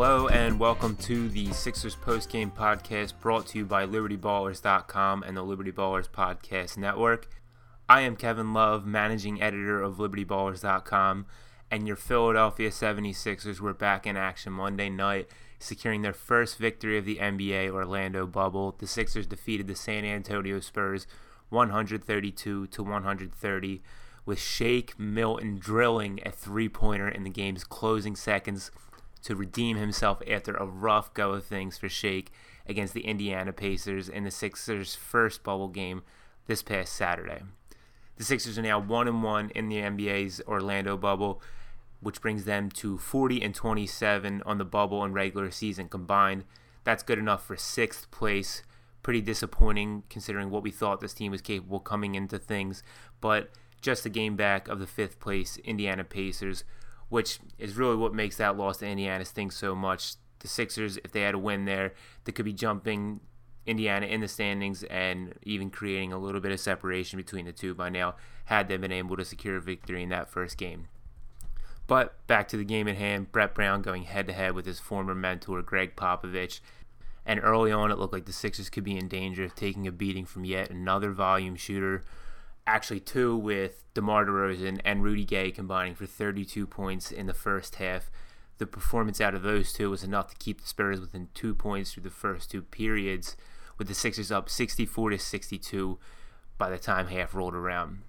Hello and welcome to the Sixers postgame podcast brought to you by LibertyBallers.com and the Liberty Ballers Podcast Network. I am Kevin Love, managing editor of LibertyBallers.com, and your Philadelphia 76ers were back in action Monday night, securing their first victory of the NBA Orlando bubble. The Sixers defeated the San Antonio Spurs 132 to 130 with Shake Milton drilling a three-pointer in the game's closing seconds to redeem himself after a rough go of things for Shake against the Indiana Pacers in the Sixers' first bubble game this past Saturday. The Sixers are now 1 and 1 in the NBA's Orlando bubble, which brings them to 40 and 27 on the bubble and regular season combined. That's good enough for 6th place. Pretty disappointing considering what we thought this team was capable coming into things, but just a game back of the 5th place Indiana Pacers, which is really what makes that loss to Indiana sting so much. The Sixers, if they had a win there, they could be jumping Indiana in the standings and even creating a little bit of separation between the two by now, had they been able to secure a victory in that first game. But back to the game at hand, Brett Brown going head to head with his former mentor, Gregg Popovich. And early on, it looked like the Sixers could be in danger of taking a beating from yet another volume shooter actually two with DeMar DeRozan and Rudy Gay combining for 32 points in the first half. The performance out of those two was enough to keep the Spurs within two points through the first two periods, with the Sixers up 64 to 62 by the time half rolled around.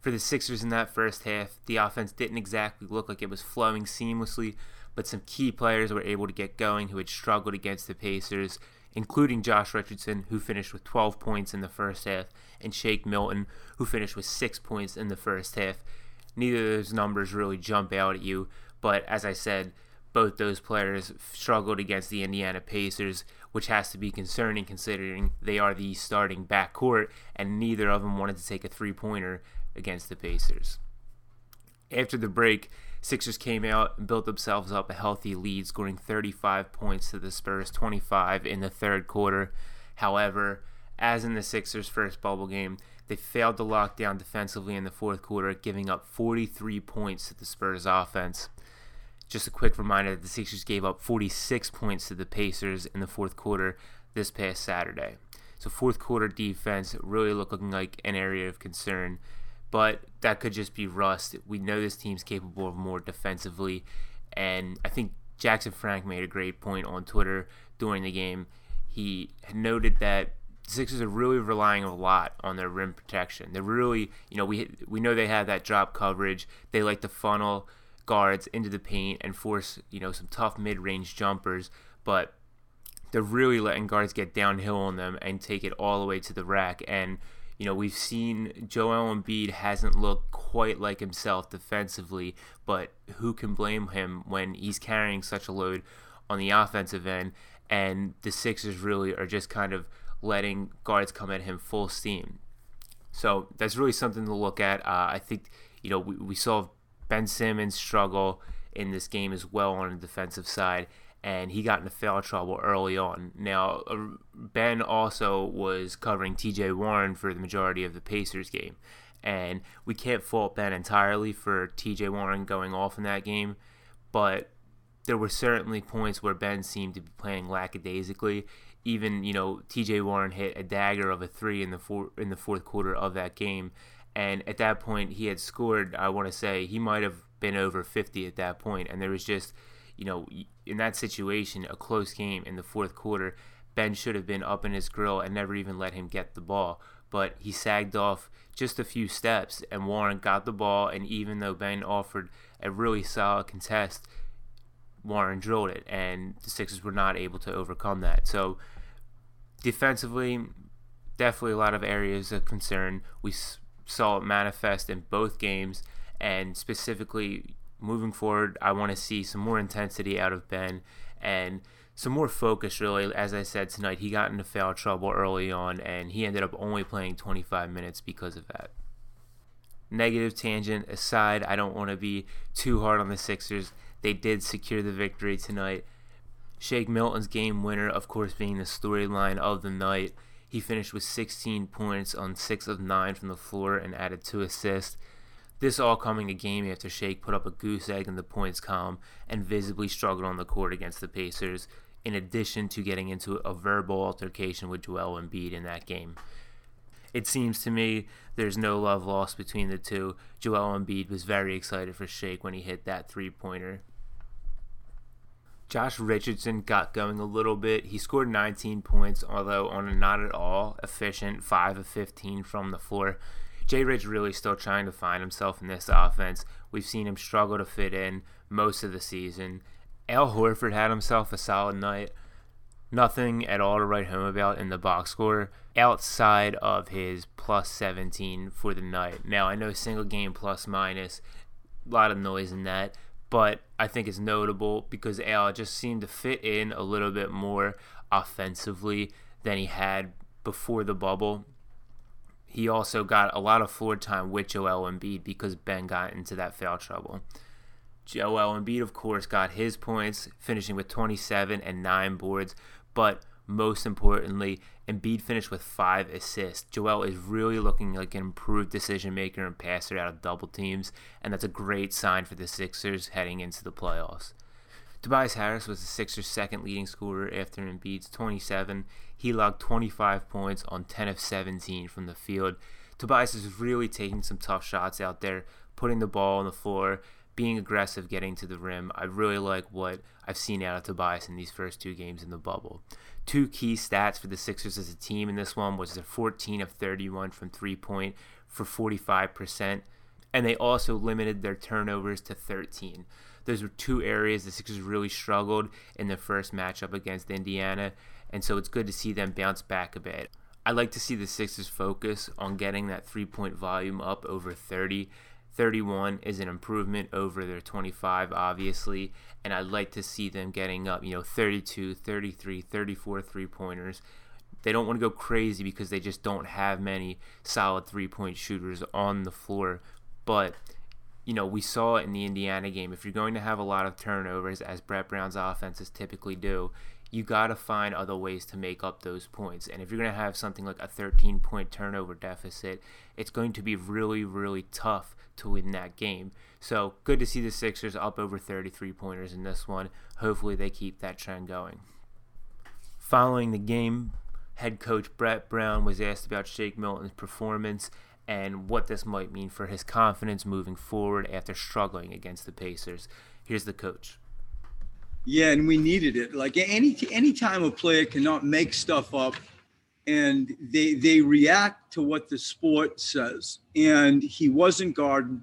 For the Sixers in that first half, the offense didn't exactly look like it was flowing seamlessly, but some key players were able to get going who had struggled against the Pacers, including Josh Richardson, who finished with 12 points in the first half, and Shake Milton, who finished with 6 points in the first half. Neither of those numbers really jump out at you, but as I said, both those players struggled against the Indiana Pacers, which has to be concerning considering they are the starting backcourt, and neither of them wanted to take a three pointer against the Pacers. After the break, Sixers came out and built themselves up a healthy lead, scoring 35 points to the Spurs 25 in the third quarter. However, as in the Sixers' first bubble game, they failed to lock down defensively in the fourth quarter, giving up 43 points to the Spurs offense. Just a quick reminder that the Sixers gave up 46 points to the Pacers in the fourth quarter this past Saturday. So, fourth quarter defense really looking like an area of concern but that could just be rust. We know this team's capable of more defensively, and I think Jackson Frank made a great point on Twitter during the game. He noted that Sixers are really relying a lot on their rim protection. They're really, you know, we we know they have that drop coverage. They like to funnel guards into the paint and force, you know, some tough mid-range jumpers, but they're really letting guards get downhill on them and take it all the way to the rack and you know, we've seen Joel Embiid hasn't looked quite like himself defensively, but who can blame him when he's carrying such a load on the offensive end? And the Sixers really are just kind of letting guards come at him full steam. So that's really something to look at. Uh, I think, you know, we, we saw Ben Simmons struggle in this game as well on the defensive side and he got into foul trouble early on. Now, uh, Ben also was covering TJ Warren for the majority of the Pacers game, and we can't fault Ben entirely for TJ Warren going off in that game, but there were certainly points where Ben seemed to be playing lackadaisically. Even you know, TJ Warren hit a dagger of a three in the four, in the fourth quarter of that game, and at that point he had scored. I want to say he might have been over 50 at that point, and there was just you know, in that situation, a close game in the fourth quarter, Ben should have been up in his grill and never even let him get the ball. But he sagged off just a few steps, and Warren got the ball. And even though Ben offered a really solid contest, Warren drilled it, and the Sixers were not able to overcome that. So, defensively, definitely a lot of areas of concern. We saw it manifest in both games, and specifically moving forward, I want to see some more intensity out of Ben and some more focus, really. As I said tonight, he got into foul trouble early on, and he ended up only playing 25 minutes because of that. Negative tangent aside, I don't want to be too hard on the Sixers. They did secure the victory tonight. Shake Milton's game winner, of course, being the storyline of the night. He finished with 16 points on 6 of 9 from the floor and added 2 assists. This all coming a game after Shake put up a goose egg in the points column and visibly struggled on the court against the Pacers, in addition to getting into a verbal altercation with Joel Embiid in that game. It seems to me there's no love lost between the two. Joel Embiid was very excited for Shake when he hit that three pointer. Josh Richardson got going a little bit. He scored 19 points, although on a not at all efficient 5 of 15 from the floor. Jay Rich really still trying to find himself in this offense. We've seen him struggle to fit in most of the season. Al Horford had himself a solid night. Nothing at all to write home about in the box score outside of his plus 17 for the night. Now, I know single game plus minus, a lot of noise in that, but I think it's notable because Al just seemed to fit in a little bit more offensively than he had before the bubble he also got a lot of floor time with Joel Embiid because Ben got into that foul trouble. Joel Embiid, of course, got his points, finishing with 27 and 9 boards, but most importantly, Embiid finished with 5 assists. Joel is really looking like an improved decision maker and passer out of double teams, and that's a great sign for the Sixers heading into the playoffs. Tobias Harris was the Sixers' second leading scorer after Embiid's 27. He logged 25 points on 10 of 17 from the field. Tobias is really taking some tough shots out there, putting the ball on the floor, being aggressive, getting to the rim. I really like what I've seen out of Tobias in these first two games in the bubble. Two key stats for the Sixers as a team in this one was their 14 of 31 from three point for 45%, and they also limited their turnovers to 13. Those were two areas the Sixers really struggled in the first matchup against Indiana, and so it's good to see them bounce back a bit. I like to see the Sixers focus on getting that three point volume up over 30. 31 is an improvement over their 25, obviously, and I'd like to see them getting up, you know, 32, 33, 34 three pointers. They don't want to go crazy because they just don't have many solid three point shooters on the floor, but you know, we saw it in the Indiana game, if you're going to have a lot of turnovers, as Brett Brown's offenses typically do, you got to find other ways to make up those points. And if you're going to have something like a 13 point turnover deficit, it's going to be really, really tough to win that game. So good to see the Sixers up over 33 pointers in this one. Hopefully, they keep that trend going. Following the game, head coach Brett Brown was asked about Shake Milton's performance and what this might mean for his confidence moving forward after struggling against the Pacers. Here's the coach. Yeah, and we needed it. Like any any time a player cannot make stuff up and they they react to what the sport says. And he wasn't guarding.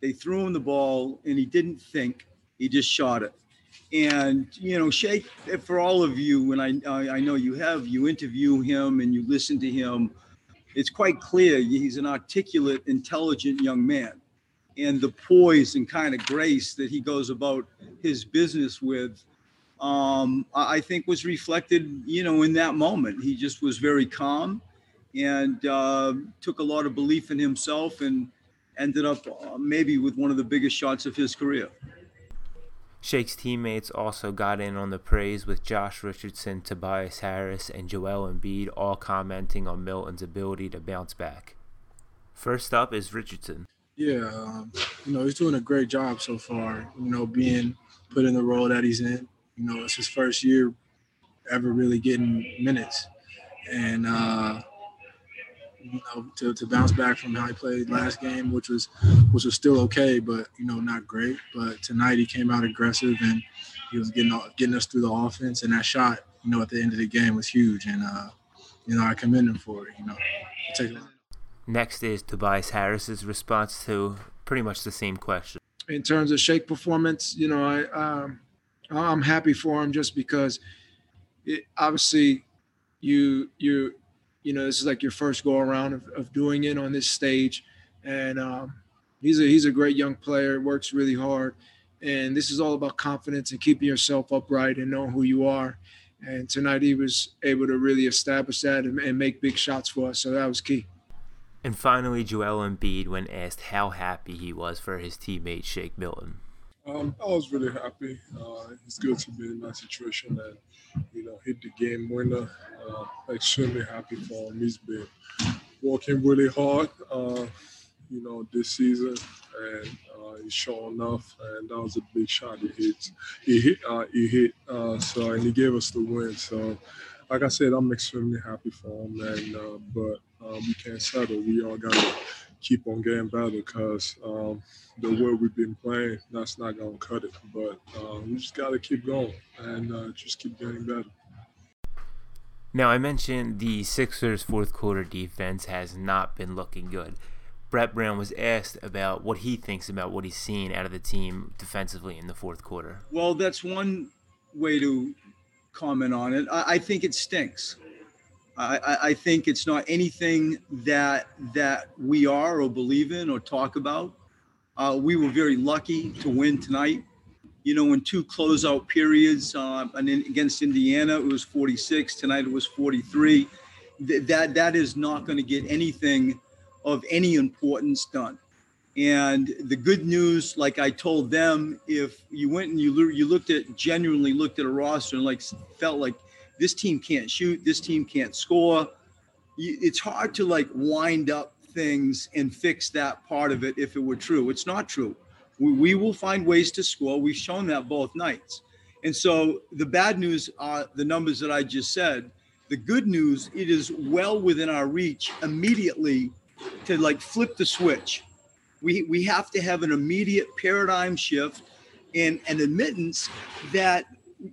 They threw him the ball and he didn't think. He just shot it. And you know, Shake, for all of you, and I I know you have, you interview him and you listen to him it's quite clear he's an articulate, intelligent young man. And the poise and kind of grace that he goes about his business with, um, I think was reflected, you know, in that moment. He just was very calm and uh, took a lot of belief in himself and ended up uh, maybe with one of the biggest shots of his career. Shake's teammates also got in on the praise with Josh Richardson, Tobias Harris, and Joel Embiid all commenting on Milton's ability to bounce back. First up is Richardson. Yeah, um, you know, he's doing a great job so far, you know, being put in the role that he's in. You know, it's his first year ever really getting minutes. And, uh, you know, to, to bounce back from how he played last game, which was which was still okay, but you know, not great. But tonight he came out aggressive and he was getting getting us through the offense, and that shot, you know, at the end of the game was huge, and uh, you know, I commend him for it. You know, take Next is Tobias Harris's response to pretty much the same question. In terms of Shake performance, you know, I um, I'm happy for him just because it, obviously you you you know, this is like your first go around of, of doing it on this stage. And um, he's a he's a great young player, works really hard. And this is all about confidence and keeping yourself upright and knowing who you are. And tonight he was able to really establish that and, and make big shots for us. So that was key. And finally, Joel Embiid, when asked how happy he was for his teammate Shake Milton. Um, I was really happy. Uh, it's good to be in that situation and you know hit the game winner. Uh, extremely happy for him. He's been working really hard. Uh, you know, this season, and uh, he's showing enough. And that was a big shot he hit. He hit. Uh, he hit. Uh, so and he gave us the win. So, like I said, I'm extremely happy for him. And uh, but uh, we can't settle. We all gotta keep on getting better because um, the way we've been playing, that's not gonna cut it. But uh, we just gotta keep going and just keep getting better. Now, I mentioned the Sixers' fourth quarter defense has not been looking good. Brett Brown was asked about what he thinks about what he's seen out of the team defensively in the fourth quarter. Well, that's one way to comment on it. I, I think it stinks. I, I, think it's not anything that that we are or believe in or talk about. Uh, we were very lucky to win tonight you know, in two closeout periods. Uh, and in, against Indiana, it was 46. Tonight it was 43. Th- that that is not going to get anything of any importance done. And the good news, like I told them, if you went and you you looked at genuinely looked at a roster and like felt like this team can't shoot, this team can't score, it's hard to like wind up things and fix that part of it if it were true. It's not true we, we will find ways to score. We've shown that both nights. And so the bad news are the numbers that I just said. The good news, it is well within our reach immediately to like flip the switch. We, we have to have an immediate paradigm shift and an admittance that,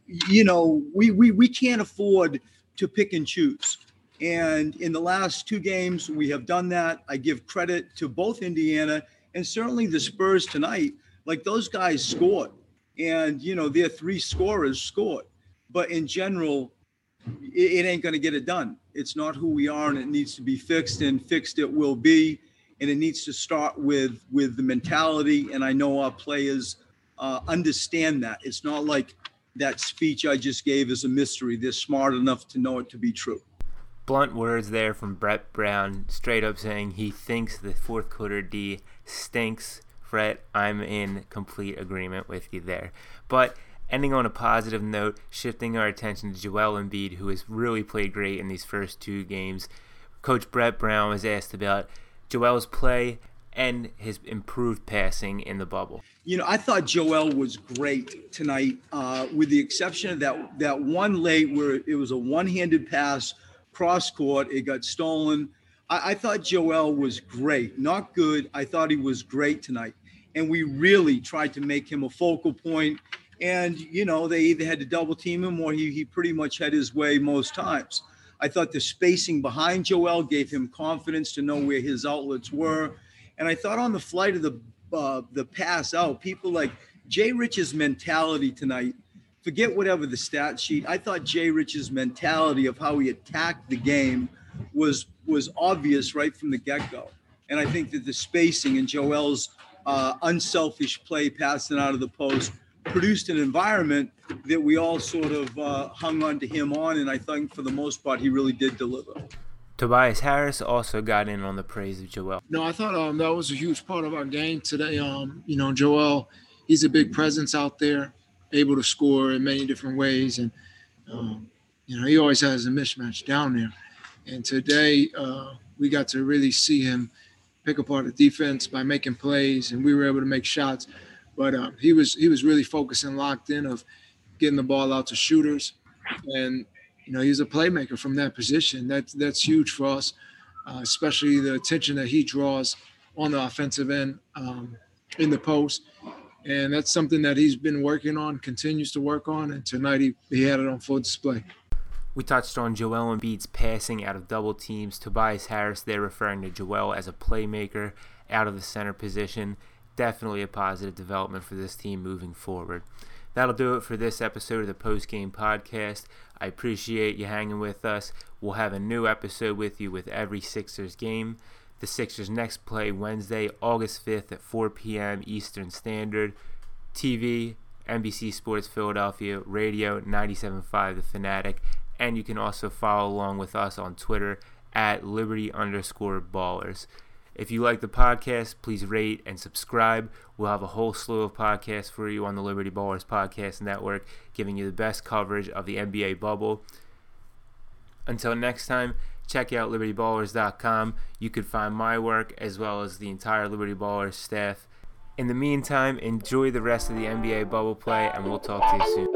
you know, we, we, we can't afford to pick and choose. And in the last two games, we have done that. I give credit to both Indiana and certainly the Spurs tonight, like those guys scored, and you know their three scorers scored. But in general, it, it ain't going to get it done. It's not who we are, and it needs to be fixed, and fixed it will be. And it needs to start with with the mentality. And I know our players uh, understand that. It's not like that speech I just gave is a mystery. They're smart enough to know it to be true blunt words there from Brett Brown, straight up saying he thinks the fourth quarter D stinks. Brett, I'm in complete agreement with you there. But ending on a positive note, shifting our attention to Joel Embiid, who has really played great in these first two games. Coach Brett Brown was asked about Joel's play and his improved passing in the bubble. You know, I thought Joel was great tonight, uh, with the exception of that that one late where it was a one-handed pass cross court. It got stolen. I, I thought Joel was great, not good. I thought he was great tonight. And we really tried to make him a focal point. And, you know, they either had to double team him or he, he pretty much had his way most times. I thought the spacing behind Joel gave him confidence to know where his outlets were. And I thought on the flight of the uh, the pass out, people like Jay Rich's mentality tonight forget whatever the stat sheet. I thought Jay Rich's mentality of how he attacked the game was was obvious right from the get go. And I think that the spacing and Joel's uh, unselfish play, passing out of the post, produced an environment that we all sort of uh, hung on to him on. And I think for the most part, he really did deliver. Tobias Harris also got in on the praise of Joel. No, I thought um, that was a huge part of our game today. Um, you know, Joel, he's a big presence out there able to score in many different ways. And, um, you know, he always has a mismatch down there. And today uh, we got to really see him pick apart the defense by making plays, and we were able to make shots. But uh, he was he was really focused and locked in of getting the ball out to shooters, and you know he's a playmaker from that position. That's that's huge for us, uh, especially the attention that he draws on the offensive end um, in the post and that's something that he's been working on, continues to work on, and tonight he, he had it on full display. We touched on Joel Embiid's passing out of double teams. Tobias Harris, they're referring to Joel as a playmaker out of the center position. Definitely a positive development for this team moving forward. That'll do it for this episode of the Post Game Podcast. I appreciate you hanging with us. We'll have a new episode with you with every Sixers game. The Sixers next play Wednesday, August 5th at 4 p.m. Eastern Standard. TV, NBC Sports Philadelphia, radio 97.5 The Fanatic, and you can also follow along with us on Twitter at Liberty underscore ballers. If you like the podcast, please rate and subscribe. We'll have a whole slew of podcasts for you on the Liberty Ballers Podcast Network, giving you the best coverage of the NBA bubble. Until next time, check out libertyballers.com. You can find my work as well as the entire Liberty Ballers staff. In the meantime, enjoy the rest of the NBA bubble play, and we'll talk to you soon.